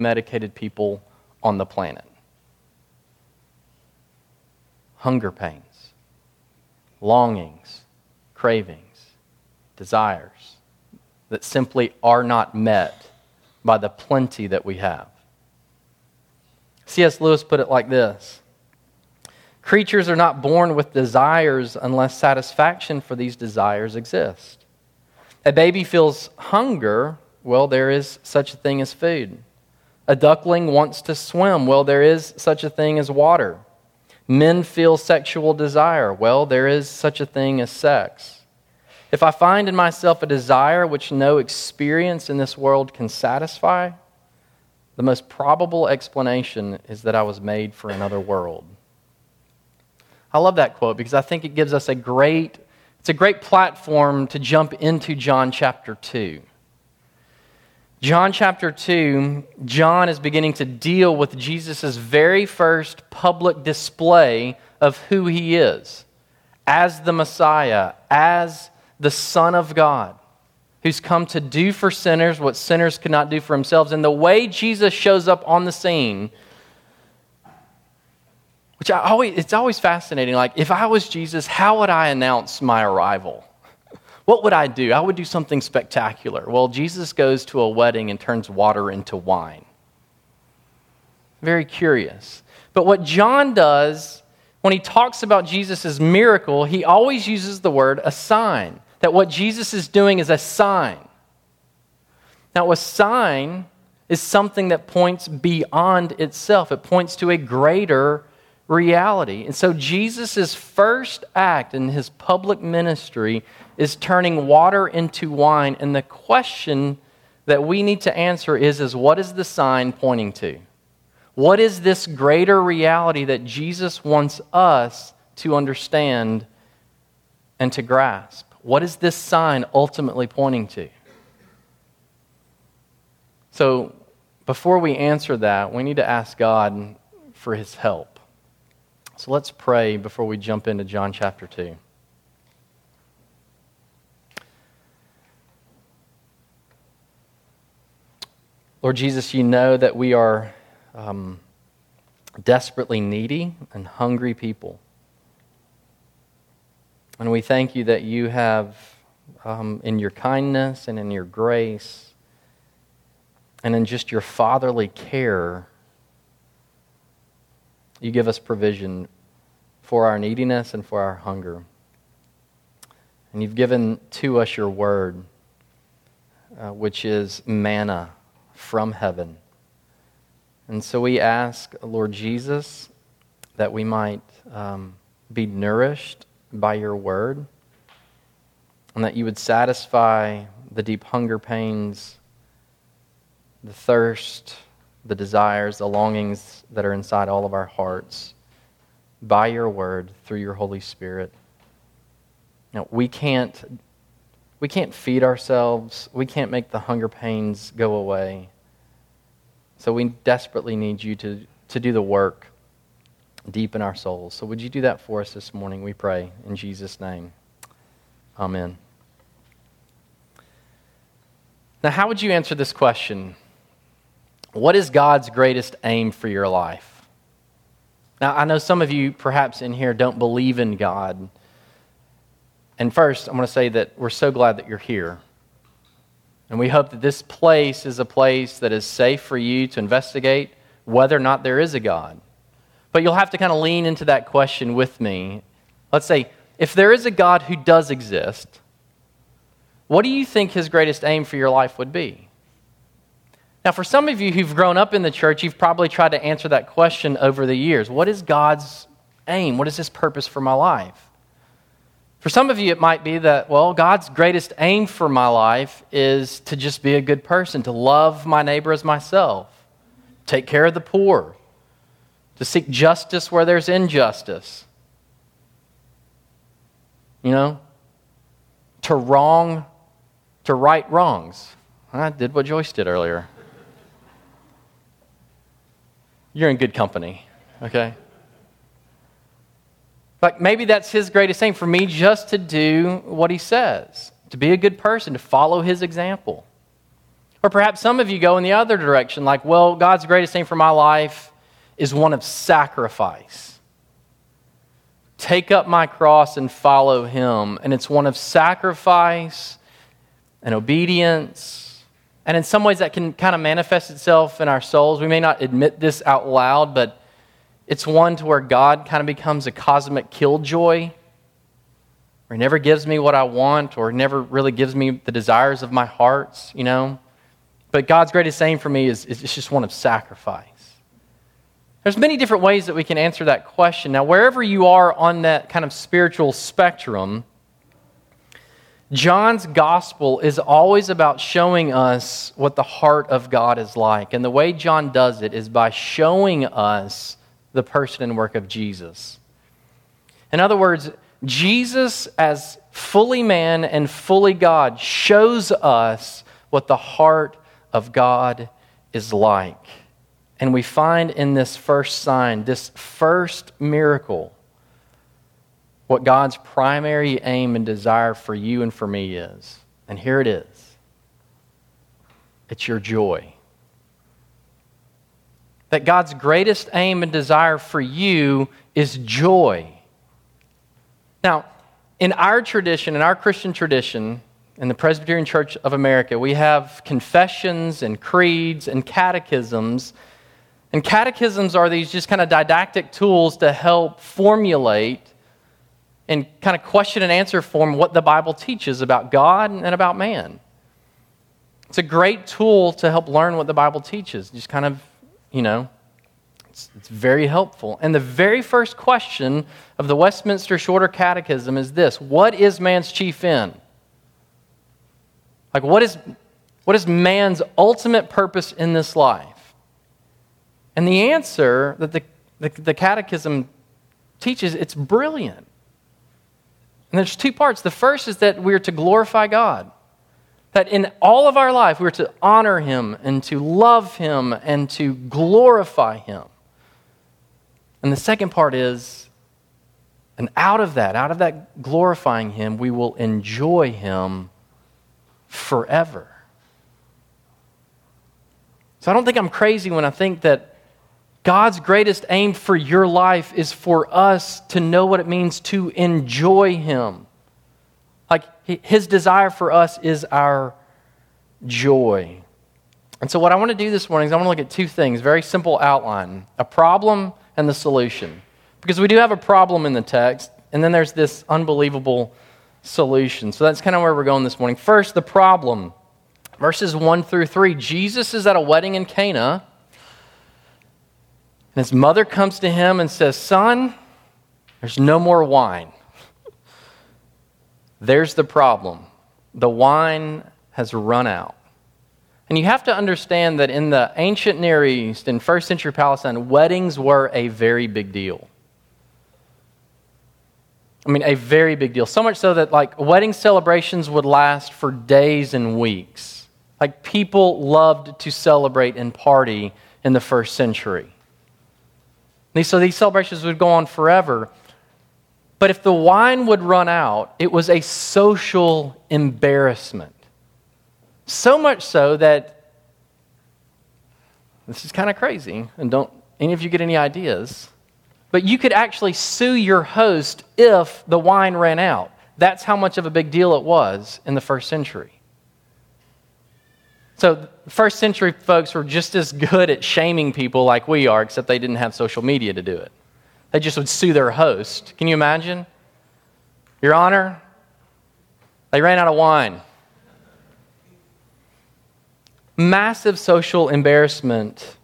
medicated people on the planet. Hunger pains, longings, cravings, desires that simply are not met by the plenty that we have. C.S. Lewis put it like this Creatures are not born with desires unless satisfaction for these desires exists. A baby feels hunger, well, there is such a thing as food. A duckling wants to swim, well, there is such a thing as water. Men feel sexual desire, well, there is such a thing as sex. If I find in myself a desire which no experience in this world can satisfy, the most probable explanation is that I was made for another world. I love that quote because I think it gives us a great it's a great platform to jump into John chapter 2. John chapter 2, John is beginning to deal with Jesus' very first public display of who he is as the Messiah, as the Son of God, who's come to do for sinners what sinners could not do for themselves. And the way Jesus shows up on the scene which I always, it's always fascinating. Like, if I was Jesus, how would I announce my arrival? What would I do? I would do something spectacular. Well, Jesus goes to a wedding and turns water into wine. Very curious. But what John does when he talks about Jesus' miracle, he always uses the word a sign. That what Jesus is doing is a sign. Now, a sign is something that points beyond itself, it points to a greater reality. And so Jesus' first act in his public ministry is turning water into wine. And the question that we need to answer is, is what is the sign pointing to? What is this greater reality that Jesus wants us to understand and to grasp? What is this sign ultimately pointing to? So, before we answer that, we need to ask God for his help. So let's pray before we jump into John chapter 2. Lord Jesus, you know that we are um, desperately needy and hungry people. And we thank you that you have, um, in your kindness and in your grace, and in just your fatherly care, you give us provision for our neediness and for our hunger. And you've given to us your word, uh, which is manna from heaven. And so we ask, Lord Jesus, that we might um, be nourished by your word, and that you would satisfy the deep hunger pains, the thirst, the desires, the longings that are inside all of our hearts by your word through your Holy Spirit. Now, we can't, we can't feed ourselves, we can't make the hunger pains go away. So we desperately need you to, to do the work deep in our souls. So would you do that for us this morning, we pray, in Jesus' name? Amen. Now, how would you answer this question? What is God's greatest aim for your life? Now, I know some of you perhaps in here don't believe in God. And first, I'm going to say that we're so glad that you're here. And we hope that this place is a place that is safe for you to investigate whether or not there is a God. But you'll have to kind of lean into that question with me. Let's say, if there is a God who does exist, what do you think his greatest aim for your life would be? Now, for some of you who've grown up in the church, you've probably tried to answer that question over the years. What is God's aim? What is his purpose for my life? For some of you, it might be that, well, God's greatest aim for my life is to just be a good person, to love my neighbor as myself, take care of the poor, to seek justice where there's injustice. You know, to wrong, to right wrongs. I did what Joyce did earlier you're in good company, okay? But maybe that's his greatest aim for me just to do what he says, to be a good person, to follow his example. Or perhaps some of you go in the other direction, like, well, God's greatest thing for my life is one of sacrifice. Take up my cross and follow him. And it's one of sacrifice and obedience. And in some ways, that can kind of manifest itself in our souls. We may not admit this out loud, but it's one to where God kind of becomes a cosmic killjoy or he never gives me what I want, or never really gives me the desires of my hearts, you know. But God's greatest aim for me is, is it's just one of sacrifice. There's many different ways that we can answer that question. Now, wherever you are on that kind of spiritual spectrum, John's gospel is always about showing us what the heart of God is like. And the way John does it is by showing us the person and work of Jesus. In other words, Jesus, as fully man and fully God, shows us what the heart of God is like. And we find in this first sign, this first miracle, what God's primary aim and desire for you and for me is. And here it is it's your joy. That God's greatest aim and desire for you is joy. Now, in our tradition, in our Christian tradition, in the Presbyterian Church of America, we have confessions and creeds and catechisms. And catechisms are these just kind of didactic tools to help formulate in kind of question and answer form what the Bible teaches about God and about man. It's a great tool to help learn what the Bible teaches. Just kind of, you know, it's, it's very helpful. And the very first question of the Westminster Shorter Catechism is this What is man's chief end? Like, what is, what is man's ultimate purpose in this life? And the answer that the, the, the Catechism teaches, it's brilliant. And there's two parts. The first is that we're to glorify God. That in all of our life, we're to honor Him and to love Him and to glorify Him. And the second part is, and out of that, out of that glorifying Him, we will enjoy Him forever. So I don't think I'm crazy when I think that God's greatest aim for your life is for us to know what it means to enjoy Him. Like His desire for us is our joy. And so, what I want to do this morning is I want to look at two things, very simple outline a problem and the solution. Because we do have a problem in the text, and then there's this unbelievable solution. So that's kind of where we're going this morning. First, the problem. Verses 1 through 3. Jesus is at a wedding in Cana, and his mother comes to him and says, Son, there's no more wine. There's the problem. The wine has run out. And you have to understand that in the ancient Near East, in first century Palestine, weddings were a very big deal. I mean, a very big deal. So much so that, like, wedding celebrations would last for days and weeks. Like, people loved to celebrate and party in the first century. So these celebrations would go on forever. But if the wine would run out, it was a social embarrassment. So much so that this is kind of crazy, and don't any of you get any ideas? But you could actually sue your host if the wine ran out. That's how much of a big deal it was in the first century. So, first century folks were just as good at shaming people like we are, except they didn't have social media to do it. They just would sue their host. Can you imagine? Your Honor, they ran out of wine massive social embarrassment.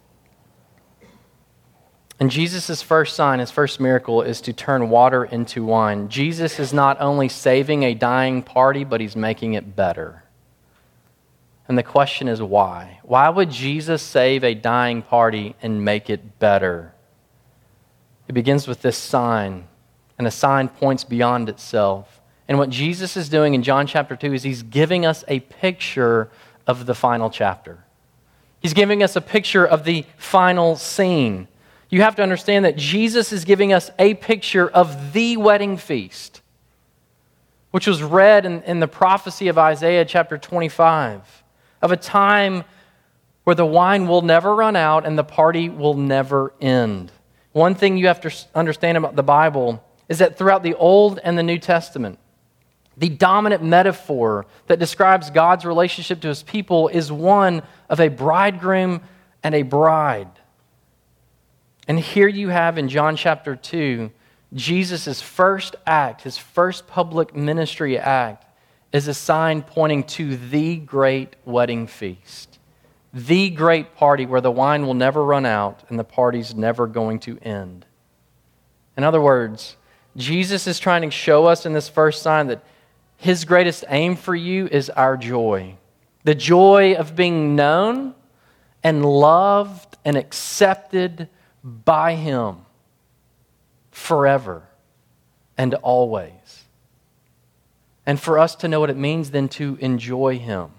And Jesus' first sign, his first miracle, is to turn water into wine. Jesus is not only saving a dying party, but he's making it better. And the question is why? Why would Jesus save a dying party and make it better? It begins with this sign, and the sign points beyond itself. And what Jesus is doing in John chapter 2 is he's giving us a picture of the final chapter. He's giving us a picture of the final scene. You have to understand that Jesus is giving us a picture of the wedding feast, which was read in, in the prophecy of Isaiah chapter 25 of a time where the wine will never run out and the party will never end. One thing you have to understand about the Bible is that throughout the Old and the New Testament, the dominant metaphor that describes God's relationship to his people is one of a bridegroom and a bride. And here you have in John chapter 2, Jesus' first act, his first public ministry act, is a sign pointing to the great wedding feast, the great party where the wine will never run out and the party's never going to end. In other words, Jesus is trying to show us in this first sign that his greatest aim for you is our joy the joy of being known and loved and accepted by Him forever and always. And for us to know what it means then to enjoy Him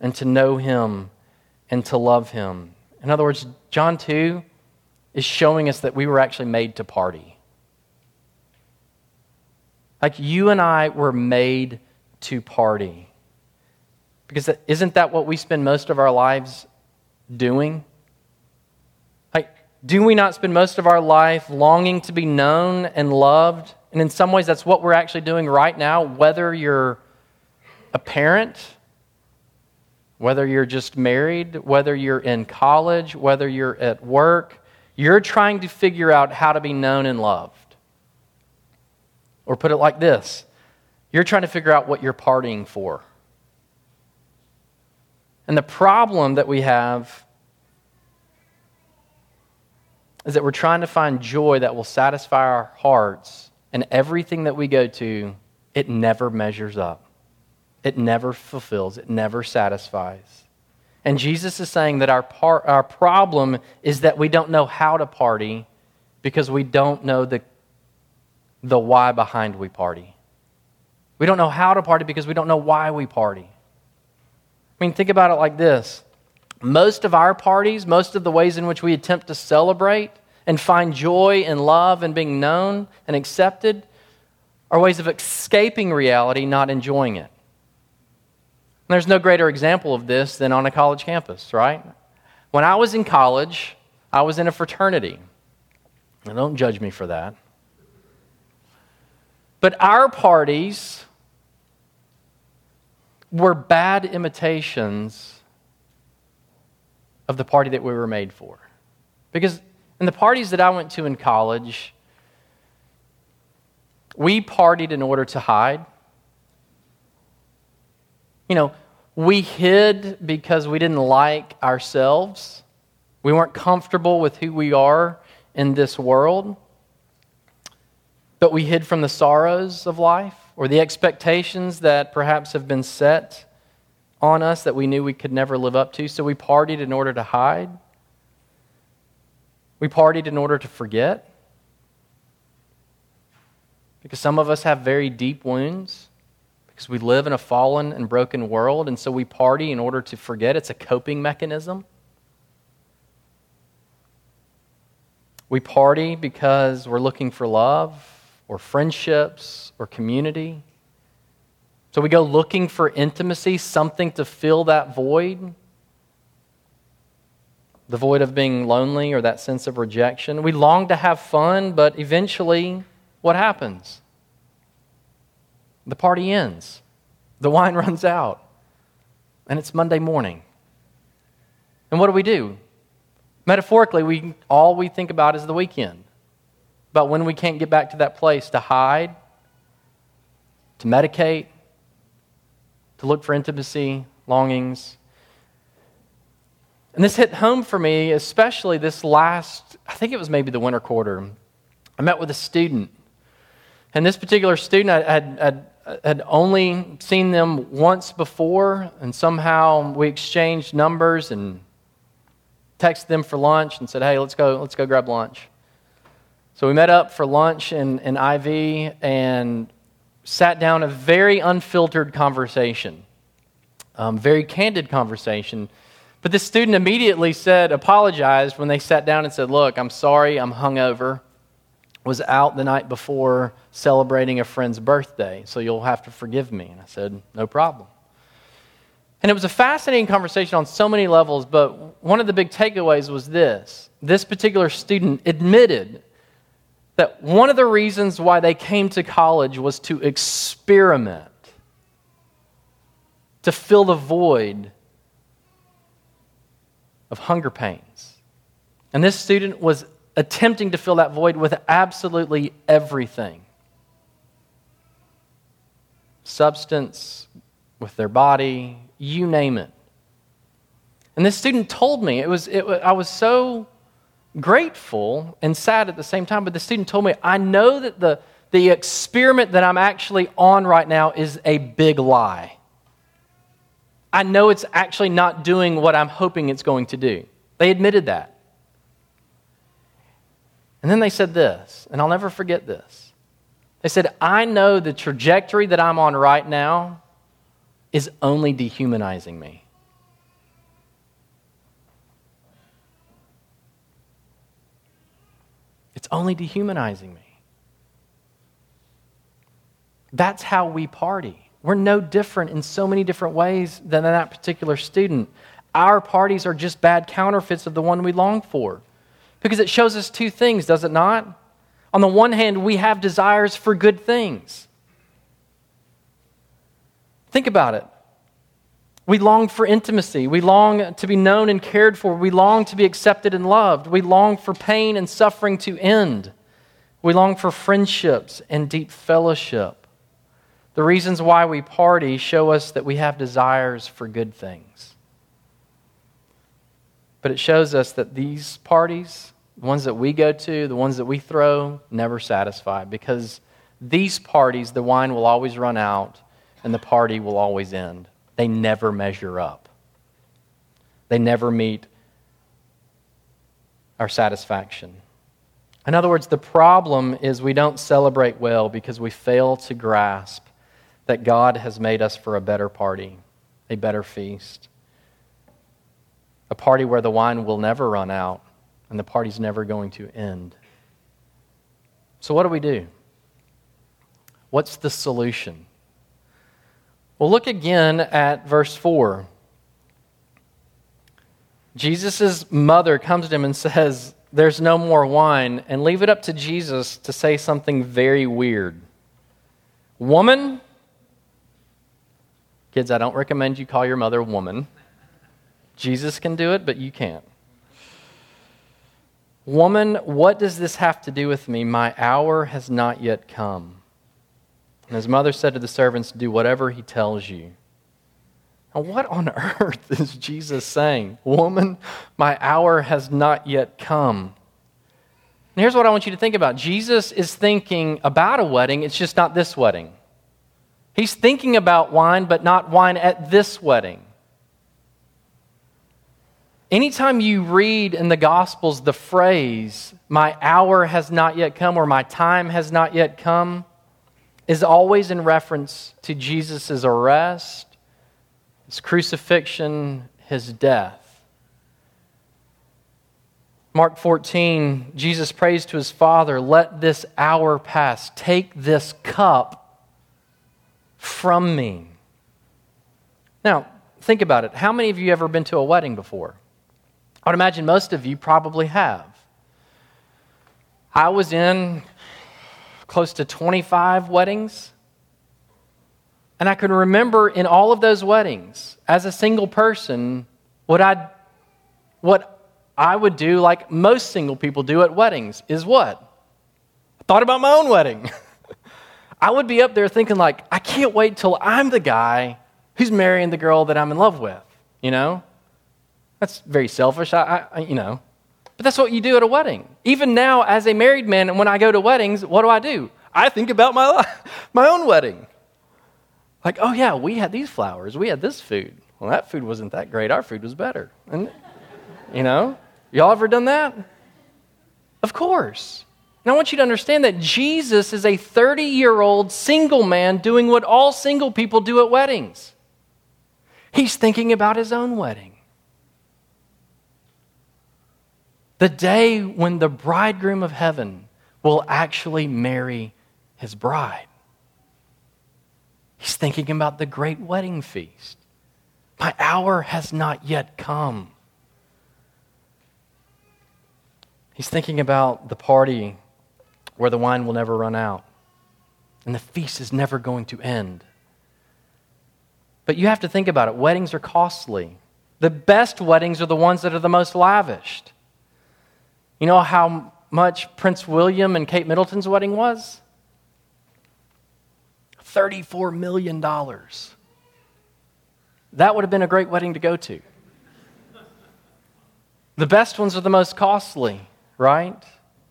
and to know Him and to love Him. In other words, John 2 is showing us that we were actually made to party. Like you and I were made to party. Because isn't that what we spend most of our lives doing? Like, do we not spend most of our life longing to be known and loved? And in some ways, that's what we're actually doing right now, whether you're a parent, whether you're just married, whether you're in college, whether you're at work, you're trying to figure out how to be known and loved. Or put it like this you're trying to figure out what you're partying for. And the problem that we have is that we're trying to find joy that will satisfy our hearts, and everything that we go to, it never measures up. It never fulfills, it never satisfies. And Jesus is saying that our, par- our problem is that we don't know how to party because we don't know the the why behind we party. We don't know how to party because we don't know why we party. I mean, think about it like this most of our parties, most of the ways in which we attempt to celebrate and find joy and love and being known and accepted are ways of escaping reality, not enjoying it. And there's no greater example of this than on a college campus, right? When I was in college, I was in a fraternity. And don't judge me for that. But our parties were bad imitations of the party that we were made for. Because in the parties that I went to in college, we partied in order to hide. You know, we hid because we didn't like ourselves. We weren't comfortable with who we are in this world but we hid from the sorrows of life or the expectations that perhaps have been set on us that we knew we could never live up to. So we partied in order to hide. We partied in order to forget. Because some of us have very deep wounds. Because we live in a fallen and broken world. And so we party in order to forget. It's a coping mechanism. We party because we're looking for love or friendships or community. So we go looking for intimacy, something to fill that void the void of being lonely or that sense of rejection. We long to have fun, but eventually, what happens? The party ends, the wine runs out, and it's Monday morning. And what do we do? Metaphorically, we, all we think about is the weekend But when we can't get back to that place to hide, to medicate, to look for intimacy, longings. And this hit home for me, especially this last, I think it was maybe the winter quarter. I met with a student. And this particular student, I had, had, only seen them once before, and somehow we exchanged numbers and texted them for lunch and said, hey, let's go, let's go grab lunch. So we met up for lunch in, in IV and sat down a very unfiltered conversation, um, very candid conversation. But the student immediately said, apologized when they sat down and said, Look, I'm sorry, I'm hungover. Was out the night before celebrating a friend's birthday, so you'll have to forgive me. And I said, No problem. And it was a fascinating conversation on so many levels, but one of the big takeaways was this. This particular student admitted that one of the reasons why they came to college was to experiment, to fill the void of hunger pains. And this student was attempting to fill that void with absolutely everything substance, with their body, you name it. And this student told me, it was, it, I was so grateful and sad at the same time, but the student told me, I know that the, the experiment that I'm actually on right now is a big lie. I know it's actually not doing what I'm hoping it's going to do. They admitted that. And then they said this, and I'll never forget this. They said, I know the trajectory that I'm on right now is only dehumanizing me. It's only dehumanizing me. That's how we party. We're no different in so many different ways than that particular student. Our parties are just bad counterfeits of the one we long for. Because it shows us two things, does it not? On the one hand, we have desires for good things. Think about it. We long for intimacy. We long to be known and cared for. We long to be accepted and loved. We long for pain and suffering to end. We long for friendships and deep fellowship. The reasons why we party show us that we have desires for good things. But it shows us that these parties, the ones that we go to, the ones that we throw, never satisfy because these parties, the wine will always run out and the party will always end they never measure up. They never meet our satisfaction. In other words, the problem is we don't celebrate well because we fail to grasp that God has made us for a better party, a better feast, a party where the wine will never run out and the party's never going to end. So, what do we do? What's the solution? Well, look again at verse 4. Jesus' mother comes to him and says, There's no more wine, and leave it up to Jesus to say something very weird. Woman, kids, I don't recommend you call your mother woman. Jesus can do it, but you can't. Woman, what does this have to do with me? My hour has not yet come. And his mother said to the servants, Do whatever he tells you. Now, what on earth is Jesus saying? Woman, my hour has not yet come. And here's what I want you to think about Jesus is thinking about a wedding, it's just not this wedding. He's thinking about wine, but not wine at this wedding. Anytime you read in the Gospels the phrase, my hour has not yet come or my time has not yet come, is always in reference to Jesus' arrest, his crucifixion, his death. Mark 14, Jesus prays to his Father, Let this hour pass. Take this cup from me. Now, think about it. How many of you ever been to a wedding before? I would imagine most of you probably have. I was in close to 25 weddings. And I can remember in all of those weddings, as a single person, what I what I would do, like most single people do at weddings, is what? I thought about my own wedding. I would be up there thinking, like, I can't wait till I'm the guy who's marrying the girl that I'm in love with. You know, that's very selfish. I, I you know, but that's what you do at a wedding. Even now, as a married man, and when I go to weddings, what do I do? I think about my, life, my own wedding. Like, oh, yeah, we had these flowers. We had this food. Well, that food wasn't that great. Our food was better. And, you know, y'all ever done that? Of course. And I want you to understand that Jesus is a 30 year old single man doing what all single people do at weddings. He's thinking about his own wedding. The day when the bridegroom of heaven will actually marry his bride. He's thinking about the great wedding feast. My hour has not yet come. He's thinking about the party where the wine will never run out and the feast is never going to end. But you have to think about it weddings are costly. The best weddings are the ones that are the most lavished. You know how much Prince William and Kate Middleton's wedding was? $34 million. That would have been a great wedding to go to. The best ones are the most costly, right?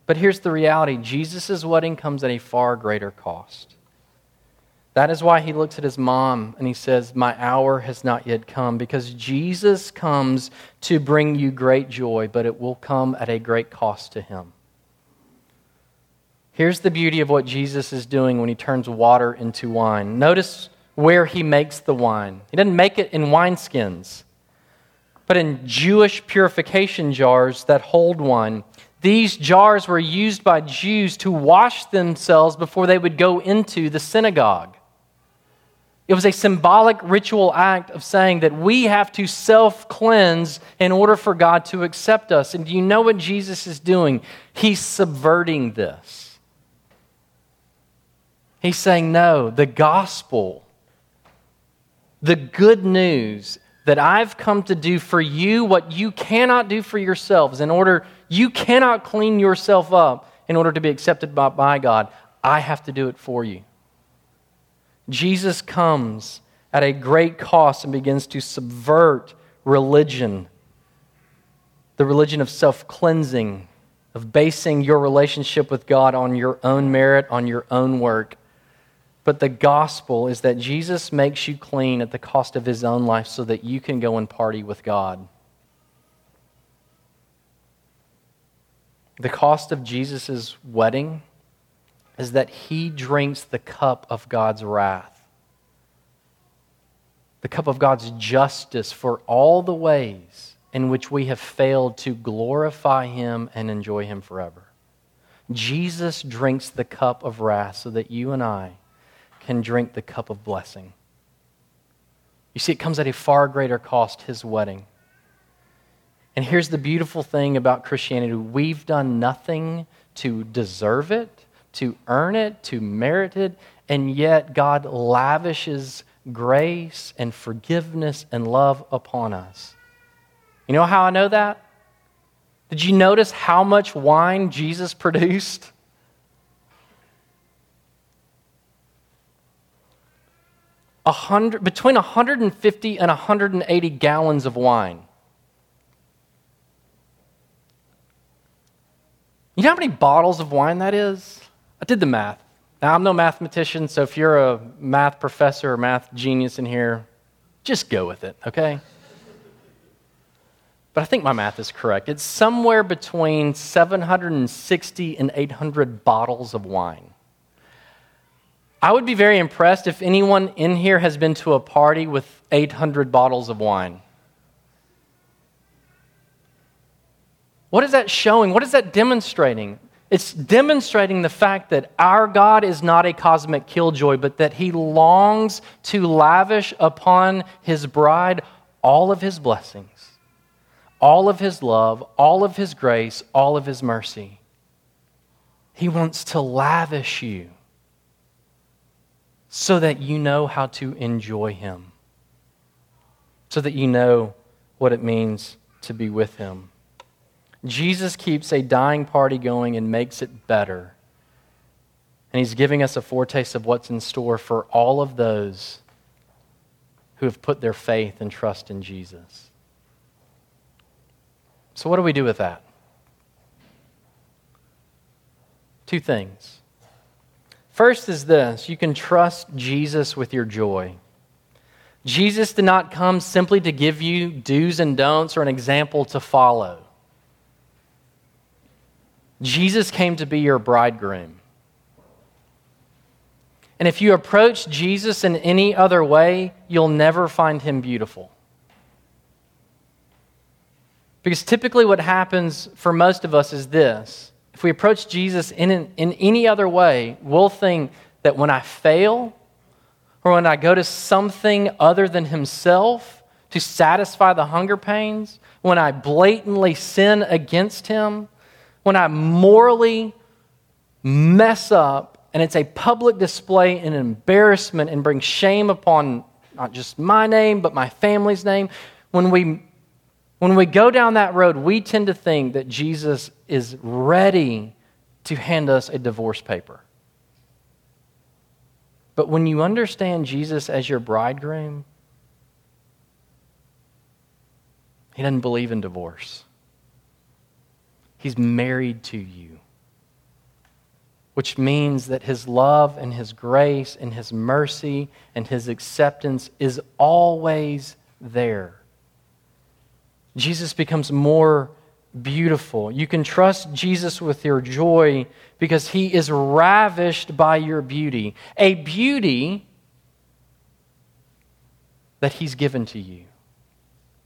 But here's the reality Jesus' wedding comes at a far greater cost. That is why he looks at his mom and he says, My hour has not yet come, because Jesus comes to bring you great joy, but it will come at a great cost to him. Here's the beauty of what Jesus is doing when he turns water into wine. Notice where he makes the wine. He doesn't make it in wineskins, but in Jewish purification jars that hold wine. These jars were used by Jews to wash themselves before they would go into the synagogue. It was a symbolic ritual act of saying that we have to self cleanse in order for God to accept us. And do you know what Jesus is doing? He's subverting this. He's saying, no, the gospel, the good news that I've come to do for you what you cannot do for yourselves in order, you cannot clean yourself up in order to be accepted by, by God. I have to do it for you. Jesus comes at a great cost and begins to subvert religion, the religion of self cleansing, of basing your relationship with God on your own merit, on your own work. But the gospel is that Jesus makes you clean at the cost of his own life so that you can go and party with God. The cost of Jesus' wedding is that he drinks the cup of God's wrath, the cup of God's justice for all the ways in which we have failed to glorify him and enjoy him forever. Jesus drinks the cup of wrath so that you and I can drink the cup of blessing. You see, it comes at a far greater cost, his wedding. And here's the beautiful thing about Christianity we've done nothing to deserve it to earn it, to merit it, and yet God lavishes grace and forgiveness and love upon us. You know how I know that? Did you notice how much wine Jesus produced? A hundred, between 150 and 180 gallons of wine. You know how many bottles of wine that is? I did the math. Now, I'm no mathematician, so if you're a math professor or math genius in here, just go with it, okay? But I think my math is correct. It's somewhere between 760 and 800 bottles of wine. I would be very impressed if anyone in here has been to a party with 800 bottles of wine. What is that showing? What is that demonstrating? It's demonstrating the fact that our God is not a cosmic killjoy, but that he longs to lavish upon his bride all of his blessings, all of his love, all of his grace, all of his mercy. He wants to lavish you so that you know how to enjoy him, so that you know what it means to be with him. Jesus keeps a dying party going and makes it better. And he's giving us a foretaste of what's in store for all of those who have put their faith and trust in Jesus. So, what do we do with that? Two things. First is this you can trust Jesus with your joy. Jesus did not come simply to give you do's and don'ts or an example to follow. Jesus came to be your bridegroom. And if you approach Jesus in any other way, you'll never find him beautiful. Because typically, what happens for most of us is this if we approach Jesus in, in any other way, we'll think that when I fail, or when I go to something other than himself to satisfy the hunger pains, when I blatantly sin against Him, when I morally mess up and it's a public display and embarrassment and bring shame upon not just my name, but my family's name, when we, when we go down that road, we tend to think that Jesus is ready to hand us a divorce paper. But when you understand Jesus as your bridegroom, he doesn't believe in divorce. He's married to you, which means that his love and his grace and his mercy and his acceptance is always there. Jesus becomes more beautiful. You can trust Jesus with your joy because he is ravished by your beauty, a beauty that he's given to you.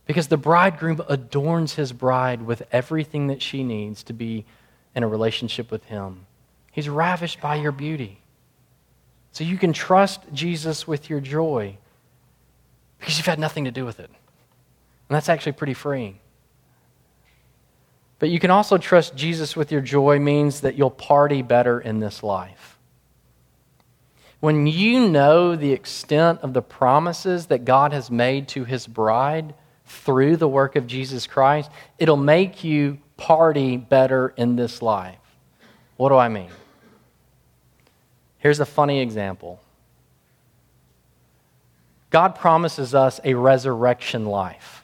Because the bridegroom adorns his bride with everything that she needs to be in a relationship with him. He's ravished by your beauty. So you can trust Jesus with your joy because you've had nothing to do with it. And that's actually pretty freeing. But you can also trust Jesus with your joy means that you'll party better in this life. When you know the extent of the promises that God has made to his bride through the work of Jesus Christ, it'll make you party better in this life. What do I mean? Here's a funny example God promises us a resurrection life,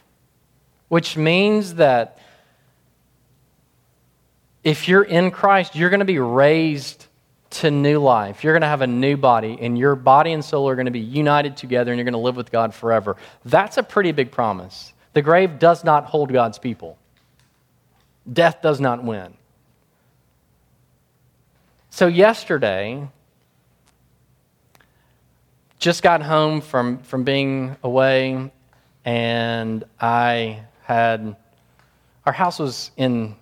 which means that if you're in Christ, you're going to be raised to new life. You're going to have a new body, and your body and soul are going to be united together, and you're going to live with God forever. That's a pretty big promise. The grave does not hold God's people, death does not win. So, yesterday, just got home from, from being away, and I had, our house was in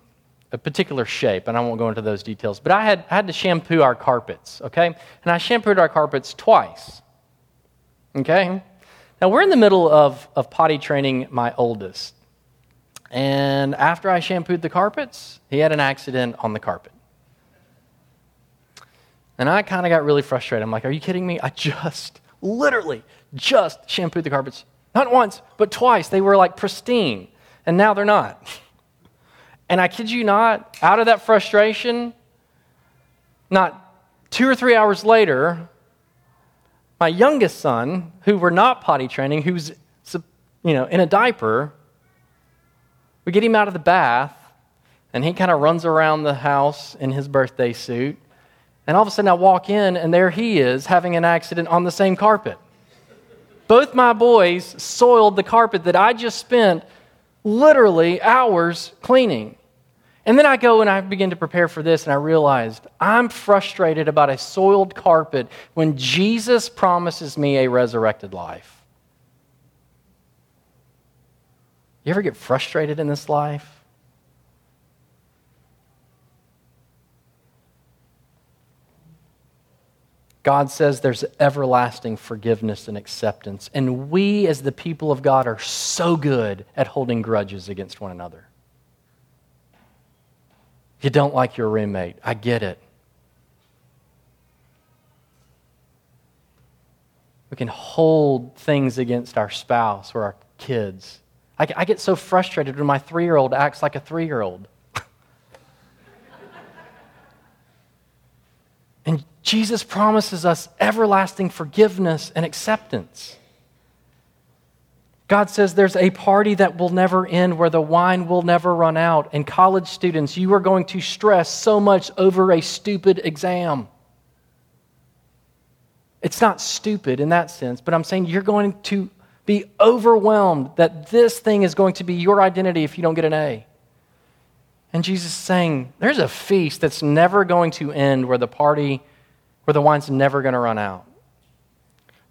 a particular shape, and I won't go into those details, but I had, I had to shampoo our carpets, okay? And I shampooed our carpets twice, okay? Now, we're in the middle of, of potty training my oldest. And after I shampooed the carpets, he had an accident on the carpet. And I kind of got really frustrated. I'm like, are you kidding me? I just, literally, just shampooed the carpets. Not once, but twice. They were like pristine. And now they're not. And I kid you not, out of that frustration, not two or three hours later, my youngest son, who we're not potty training, who's you know in a diaper, we get him out of the bath, and he kind of runs around the house in his birthday suit. And all of a sudden, I walk in, and there he is having an accident on the same carpet. Both my boys soiled the carpet that I just spent literally hours cleaning. And then I go and I begin to prepare for this, and I realized I'm frustrated about a soiled carpet when Jesus promises me a resurrected life. You ever get frustrated in this life? God says there's everlasting forgiveness and acceptance. And we, as the people of God, are so good at holding grudges against one another. You don't like your roommate. I get it. We can hold things against our spouse or our kids. I, I get so frustrated when my three year old acts like a three year old. And Jesus promises us everlasting forgiveness and acceptance. God says there's a party that will never end where the wine will never run out. And college students, you are going to stress so much over a stupid exam. It's not stupid in that sense, but I'm saying you're going to be overwhelmed that this thing is going to be your identity if you don't get an A. And Jesus is saying there's a feast that's never going to end where the party, where the wine's never going to run out.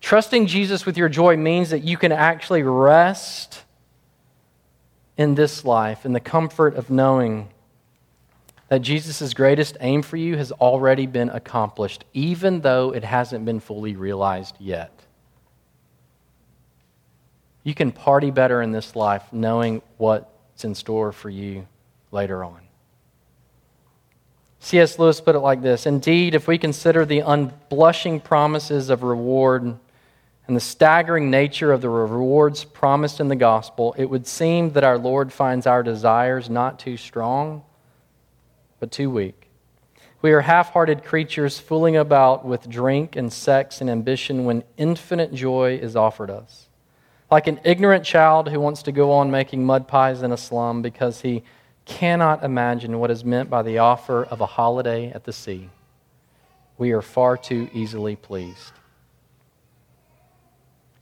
Trusting Jesus with your joy means that you can actually rest in this life in the comfort of knowing that Jesus' greatest aim for you has already been accomplished, even though it hasn't been fully realized yet. you can party better in this life knowing what's in store for you later on. C.S. Lewis put it like this Indeed, if we consider the unblushing promises of reward and the staggering nature of the rewards promised in the gospel, it would seem that our Lord finds our desires not too strong, but too weak. We are half hearted creatures fooling about with drink and sex and ambition when infinite joy is offered us. Like an ignorant child who wants to go on making mud pies in a slum because he cannot imagine what is meant by the offer of a holiday at the sea. We are far too easily pleased.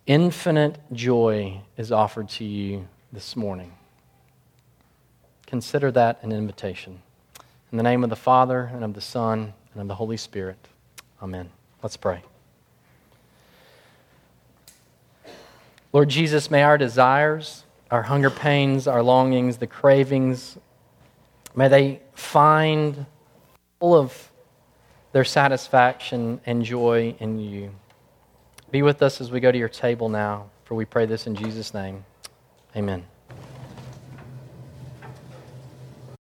Infinite joy is offered to you this morning. Consider that an invitation. In the name of the Father, and of the Son, and of the Holy Spirit. Amen. Let's pray. Lord Jesus, may our desires, our hunger pains, our longings, the cravings, may they find all of their satisfaction and joy in you. Be with us as we go to your table now, for we pray this in Jesus' name. Amen.